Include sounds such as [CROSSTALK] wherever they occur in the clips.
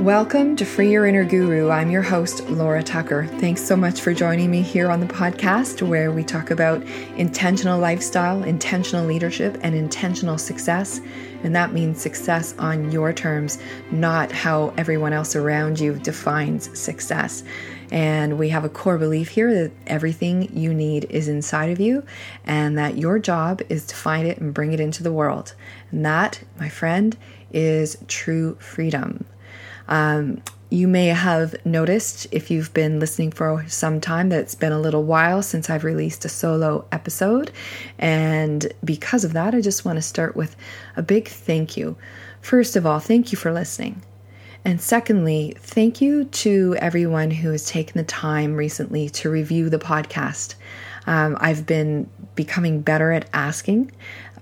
Welcome to Free Your Inner Guru. I'm your host, Laura Tucker. Thanks so much for joining me here on the podcast where we talk about intentional lifestyle, intentional leadership, and intentional success. And that means success on your terms, not how everyone else around you defines success. And we have a core belief here that everything you need is inside of you, and that your job is to find it and bring it into the world. And that, my friend, is true freedom. Um, you may have noticed if you've been listening for some time that it's been a little while since I've released a solo episode. And because of that, I just want to start with a big thank you. First of all, thank you for listening. And secondly, thank you to everyone who has taken the time recently to review the podcast. Um, I've been becoming better at asking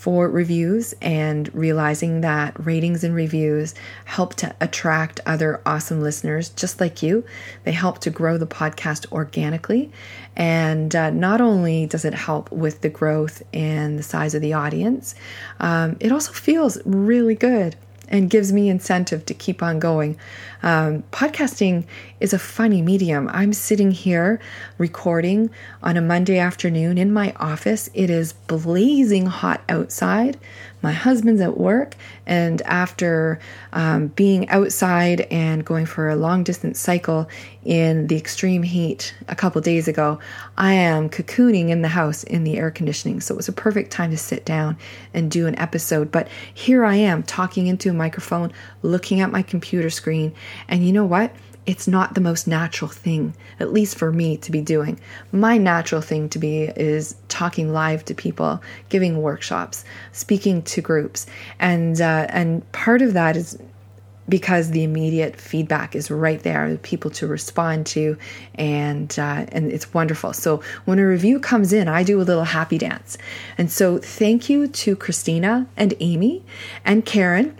for reviews and realizing that ratings and reviews help to attract other awesome listeners just like you. They help to grow the podcast organically. And uh, not only does it help with the growth and the size of the audience, um, it also feels really good and gives me incentive to keep on going. Um, podcasting is a funny medium. I'm sitting here recording on a Monday afternoon in my office. It is blazing hot outside. My husband's at work, and after um, being outside and going for a long distance cycle in the extreme heat a couple days ago, I am cocooning in the house in the air conditioning. So it was a perfect time to sit down and do an episode. But here I am talking into a microphone, looking at my computer screen, and you know what? It's not the most natural thing, at least for me, to be doing. My natural thing to be is talking live to people, giving workshops, speaking to groups, and uh, and part of that is because the immediate feedback is right there, people to respond to, and uh, and it's wonderful. So when a review comes in, I do a little happy dance, and so thank you to Christina and Amy and Karen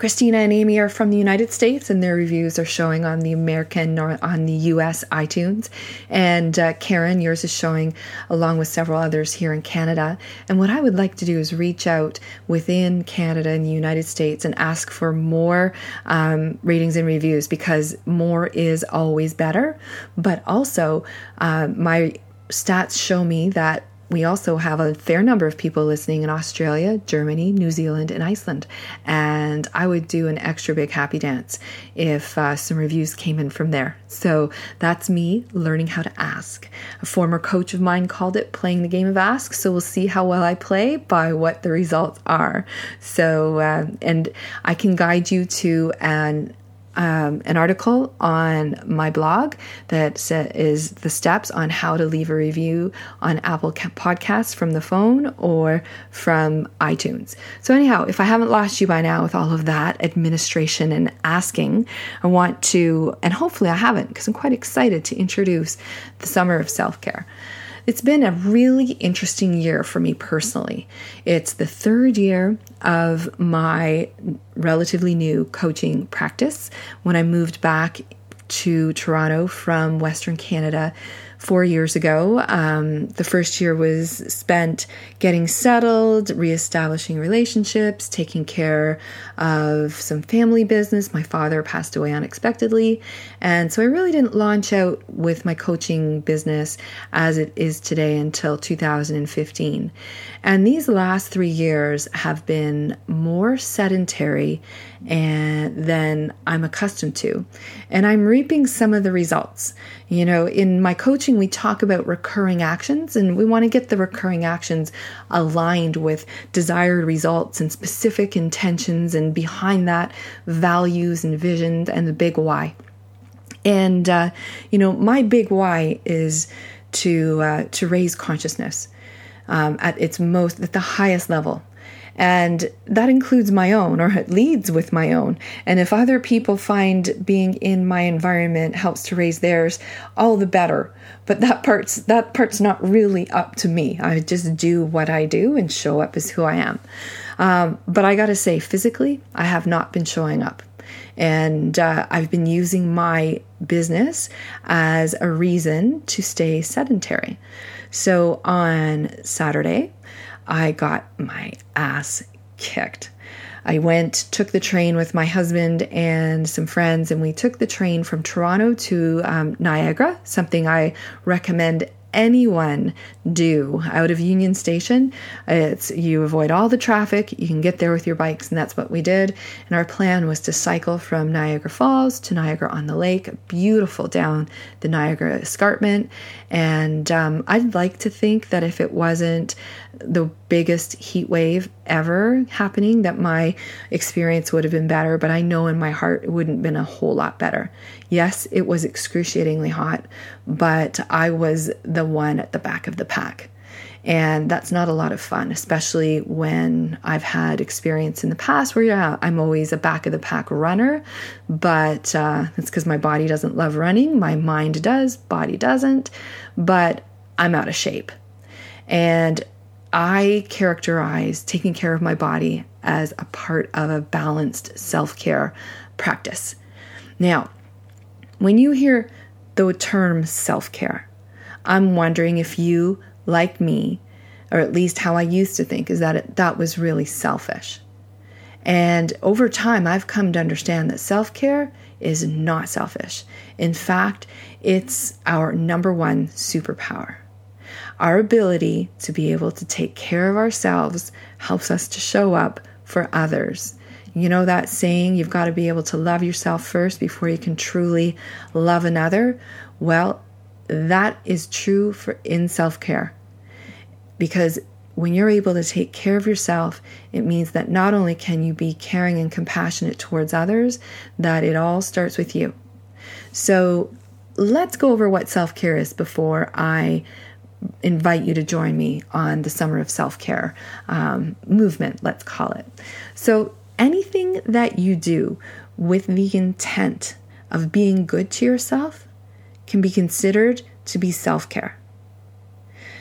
Christina and Amy are from the United States, and their reviews are showing on the American or on the US iTunes. And uh, Karen, yours is showing along with several others here in Canada. And what I would like to do is reach out within Canada and the United States and ask for more um, ratings and reviews because more is always better. But also, uh, my stats show me that we also have a fair number of people listening in Australia, Germany, New Zealand, and Iceland. And I would do an extra big happy dance if uh, some reviews came in from there. So that's me learning how to ask. A former coach of mine called it playing the game of ask. So we'll see how well I play by what the results are. So, uh, and I can guide you to an um, an article on my blog that is the steps on how to leave a review on Apple Podcasts from the phone or from iTunes. So, anyhow, if I haven't lost you by now with all of that administration and asking, I want to, and hopefully I haven't, because I'm quite excited to introduce the Summer of Self Care. It's been a really interesting year for me personally. It's the third year of my relatively new coaching practice when I moved back to Toronto from Western Canada four years ago. Um, the first year was spent getting settled, reestablishing relationships, taking care of some family business. My father passed away unexpectedly. And so I really didn't launch out with my coaching business as it is today until 2015. And these last three years have been more sedentary and than I'm accustomed to. And I'm reaping some of the results. You know, in my coaching, we talk about recurring actions, and we want to get the recurring actions aligned with desired results and specific intentions, and behind that, values and visions and the big why. And, uh, you know, my big why is to, uh, to raise consciousness um, at its most, at the highest level. And that includes my own, or it leads with my own. And if other people find being in my environment helps to raise theirs, all the better. But that part's that part's not really up to me. I just do what I do and show up as who I am. Um, but I gotta say, physically, I have not been showing up. And uh, I've been using my business as a reason to stay sedentary. So on Saturday, I got my ass kicked. I went, took the train with my husband and some friends, and we took the train from Toronto to um, Niagara, something I recommend anyone do out of Union Station. It's you avoid all the traffic, you can get there with your bikes, and that's what we did. And our plan was to cycle from Niagara Falls to Niagara on the Lake, beautiful down the Niagara escarpment. And um, I'd like to think that if it wasn't the biggest heat wave ever happening, that my experience would have been better. But I know in my heart it wouldn't have been a whole lot better. Yes, it was excruciatingly hot, but I was the one at the back of the pack. And that's not a lot of fun, especially when I've had experience in the past where, yeah, I'm always a back of the pack runner, but uh, it's because my body doesn't love running. My mind does, body doesn't, but I'm out of shape. And I characterize taking care of my body as a part of a balanced self care practice. Now, when you hear the term self care, I'm wondering if you, like me, or at least how I used to think, is that it, that was really selfish. And over time, I've come to understand that self care is not selfish. In fact, it's our number one superpower. Our ability to be able to take care of ourselves helps us to show up for others. You know that saying, you've got to be able to love yourself first before you can truly love another? Well, that is true for in self-care. Because when you're able to take care of yourself, it means that not only can you be caring and compassionate towards others, that it all starts with you. So, let's go over what self-care is before I invite you to join me on the Summer of Self Care um, movement, let's call it. So, anything that you do with the intent of being good to yourself can be considered to be self care.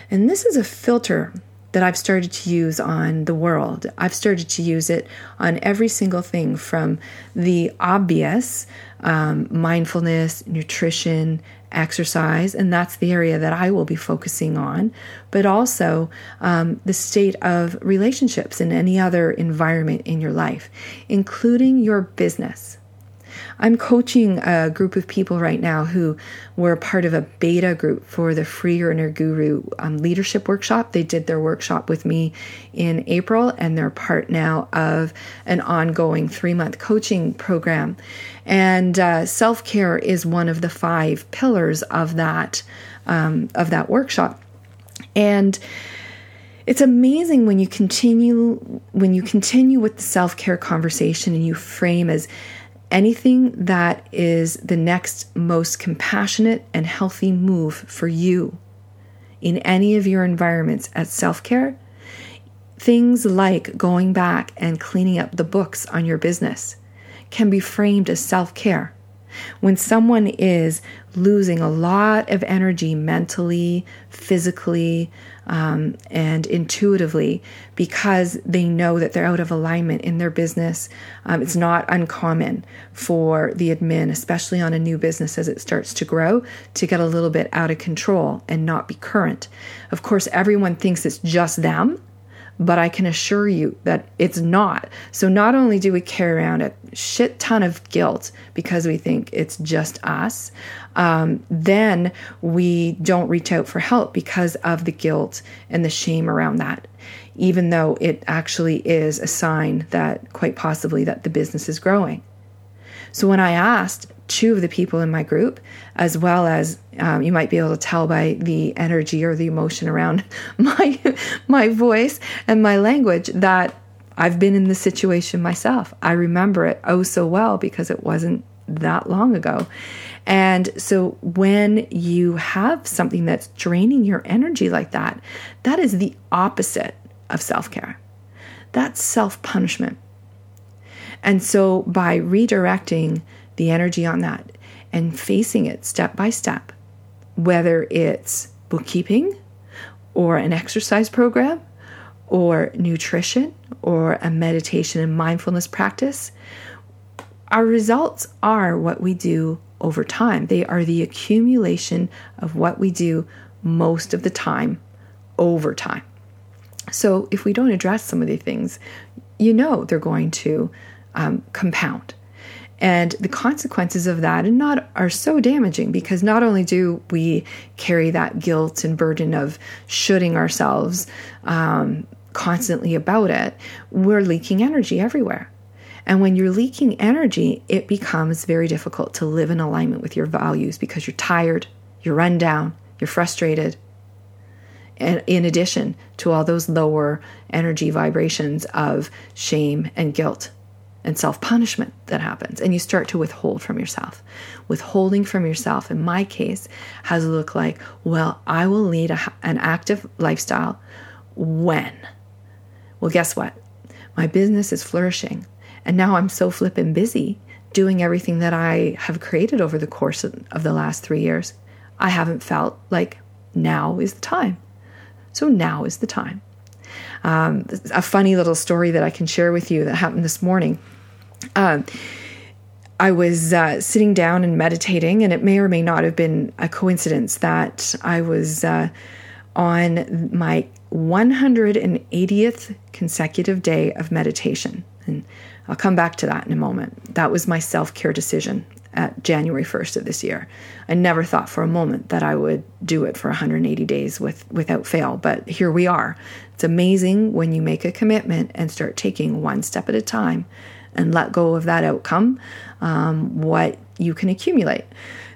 And this is a filter that I've started to use on the world. I've started to use it on every single thing from the obvious um, mindfulness, nutrition, exercise, and that's the area that I will be focusing on, but also um, the state of relationships in any other environment in your life, including your business. I'm coaching a group of people right now who were part of a beta group for the Free Inner Guru um, leadership workshop. They did their workshop with me in April, and they're part now of an ongoing three month coaching program. And uh, self care is one of the five pillars of that um, of that workshop, and it's amazing when you continue when you continue with the self-care conversation and you frame as anything that is the next most compassionate and healthy move for you in any of your environments at self care. Things like going back and cleaning up the books on your business can be framed as self care. When someone is losing a lot of energy mentally, physically, um, and intuitively because they know that they're out of alignment in their business. Um, it's not uncommon for the admin, especially on a new business as it starts to grow, to get a little bit out of control and not be current. Of course, everyone thinks it's just them but I can assure you that it's not. So, not only do we carry around a shit ton of guilt because we think it's just us, um, then we don't reach out for help because of the guilt and the shame around that, even though it actually is a sign that quite possibly that the business is growing. So, when I asked two of the people in my group, as well as um, you might be able to tell by the energy or the emotion around [LAUGHS] my my voice and my language that I've been in this situation myself. I remember it oh so well because it wasn't that long ago. And so when you have something that's draining your energy like that, that is the opposite of self-care. That's self-punishment. And so by redirecting the energy on that and facing it step by step, whether it's bookkeeping or an exercise program or nutrition or a meditation and mindfulness practice, our results are what we do over time. They are the accumulation of what we do most of the time over time. So if we don't address some of these things, you know they're going to um, compound. And the consequences of that and not are so damaging because not only do we carry that guilt and burden of shooting ourselves um, constantly about it, we're leaking energy everywhere. And when you're leaking energy, it becomes very difficult to live in alignment with your values because you're tired, you're run down, you're frustrated. And in addition to all those lower energy vibrations of shame and guilt and self punishment that happens, and you start to withhold from yourself. Withholding from yourself, in my case, has looked like, well, I will lead a, an active lifestyle when? Well, guess what? My business is flourishing, and now I'm so flippin' busy doing everything that I have created over the course of, the last three years. I haven't felt like now is the time. So now is the time. Um, a funny little story that I can share with you that happened this morning. Um, I was uh, sitting down and meditating, and it may or may not have been a coincidence that I was uh, on my 180th consecutive day of meditation. And I'll come back to that in a moment. That was my self care decision at January 1st of this year. I never thought for a moment that I would do it for 180 days with without fail, but here we are. It's amazing when you make a commitment and start taking one step at a time and let go of that outcome, um, what you can accumulate.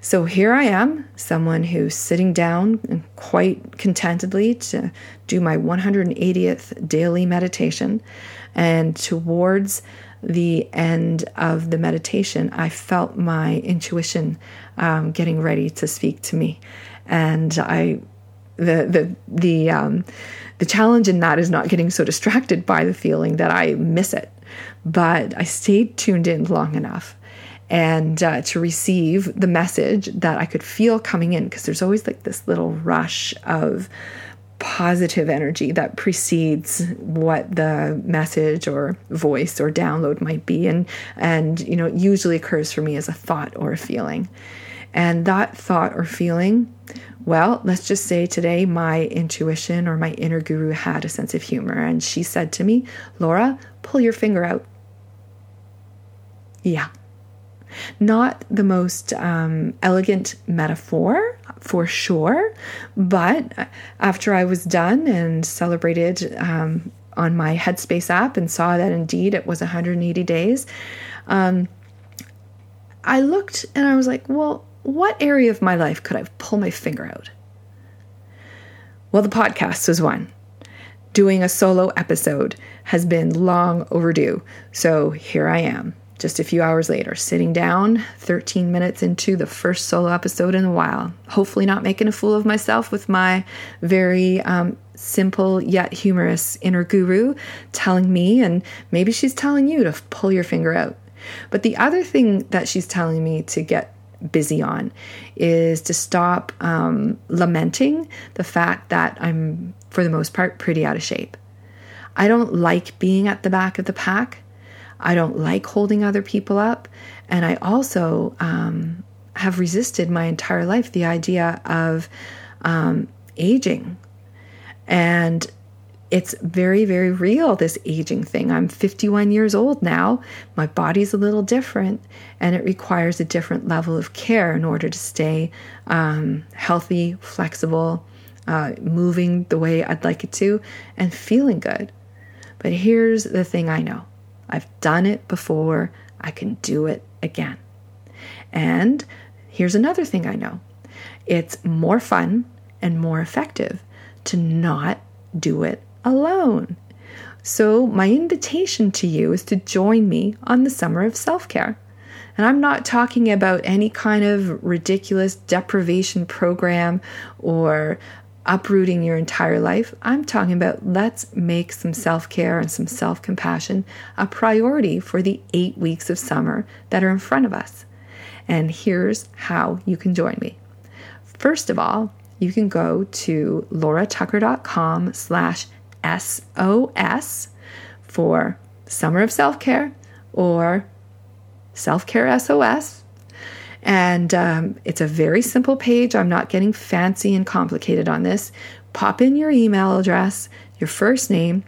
So here I am, someone who's sitting down quite contentedly to do my 180th daily meditation. And towards the end of the meditation, I felt my intuition um, getting ready to speak to me, and I, the the the um, the challenge in that is not getting so distracted by the feeling that I miss it, but I stayed tuned in long enough and uh, to receive the message that I could feel coming in because there's always like this little rush of positive energy that precedes what the message or voice or download might be and and you know it usually occurs for me as a thought or a feeling. And that thought or feeling well let's just say today my intuition or my inner guru had a sense of humor and she said to me laura pull your finger out yeah not the most um, elegant metaphor for sure, but after I was done and celebrated um, on my Headspace app and saw that indeed it was 180 days, um, I looked and I was like, well, what area of my life could I pull my finger out? Well, the podcast was one. Doing a solo episode has been long overdue. So here I am just a few hours later, sitting down 13 minutes into the first solo episode in a while. Hopefully, not making a fool of myself with my very um, simple yet humorous inner guru telling me, and maybe she's telling you to pull your finger out. But the other thing that she's telling me to get busy on is to stop um, lamenting the fact that I'm, for the most part, pretty out of shape. I don't like being at the back of the pack. I don't like holding other people up. And I also um, have resisted my entire life the idea of um, aging. And it's very, very real, this aging thing. I'm 51 years old now. My body's a little different, and it requires a different level of care in order to stay um, healthy, flexible, uh, moving the way I'd like it to, and feeling good. But here's the thing I know I've done it before. I can do it again. And here's another thing I know it's more fun and more effective to not do it alone. So, my invitation to you is to join me on the Summer of Self Care. And I'm not talking about any kind of ridiculous deprivation program or uprooting your entire life. I'm talking about let's make some self care and some self compassion a priority for the eight weeks of summer that are in front of us. And here's how you can join me. First of all, you can go to lauratucker.com slash SOS for Summer of Self Care or Self Care SOS And um, it's a very simple page. I'm not getting fancy and complicated on this. Pop in your email address, your first name.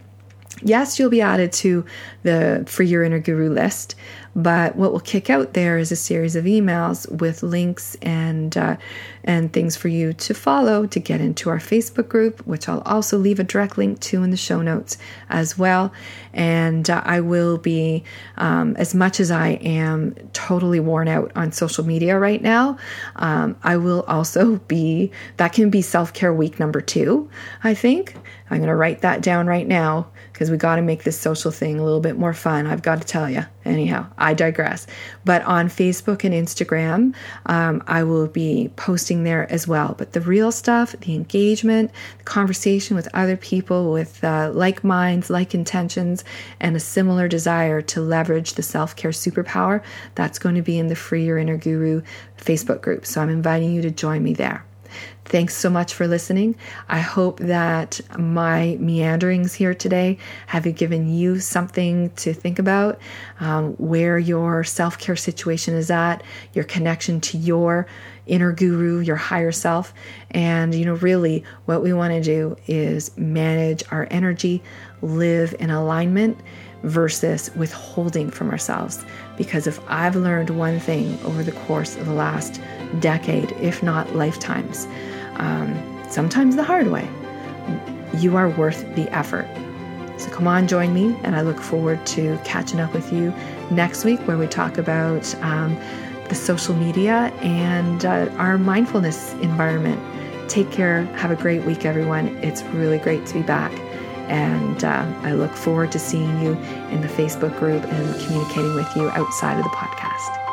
Yes, you'll be added to the Free Your Inner Guru list, but what will kick out there is a series of emails with links and uh, and things for you to follow to get into our Facebook group, which I'll also leave a direct link to in the show notes as well. And uh, I will be, um, as much as I am totally worn out on social media right now, um, I will also be. That can be self care week number two. I think I'm going to write that down right now because we got to make this social thing a little bit more fun. I've got to tell you. Anyhow, I digress. But on Facebook and Instagram, um, I will be posting there as well. But the real stuff, the engagement, the conversation with other people with uh, like minds, like intentions, and a similar desire to leverage the self care superpower, that's going to be in the Free Your Inner Guru Facebook group. So I'm inviting you to join me there. Thanks so much for listening. I hope that my meanderings here today have given you something to think about um, where your self care situation is at, your connection to your inner guru, your higher self. And, you know, really what we want to do is manage our energy, live in alignment versus withholding from ourselves. Because if I've learned one thing over the course of the last decade, if not lifetimes, um, sometimes the hard way. You are worth the effort. So come on, join me, and I look forward to catching up with you next week where we talk about um, the social media and uh, our mindfulness environment. Take care. Have a great week, everyone. It's really great to be back. And uh, I look forward to seeing you in the Facebook group and communicating with you outside of the podcast.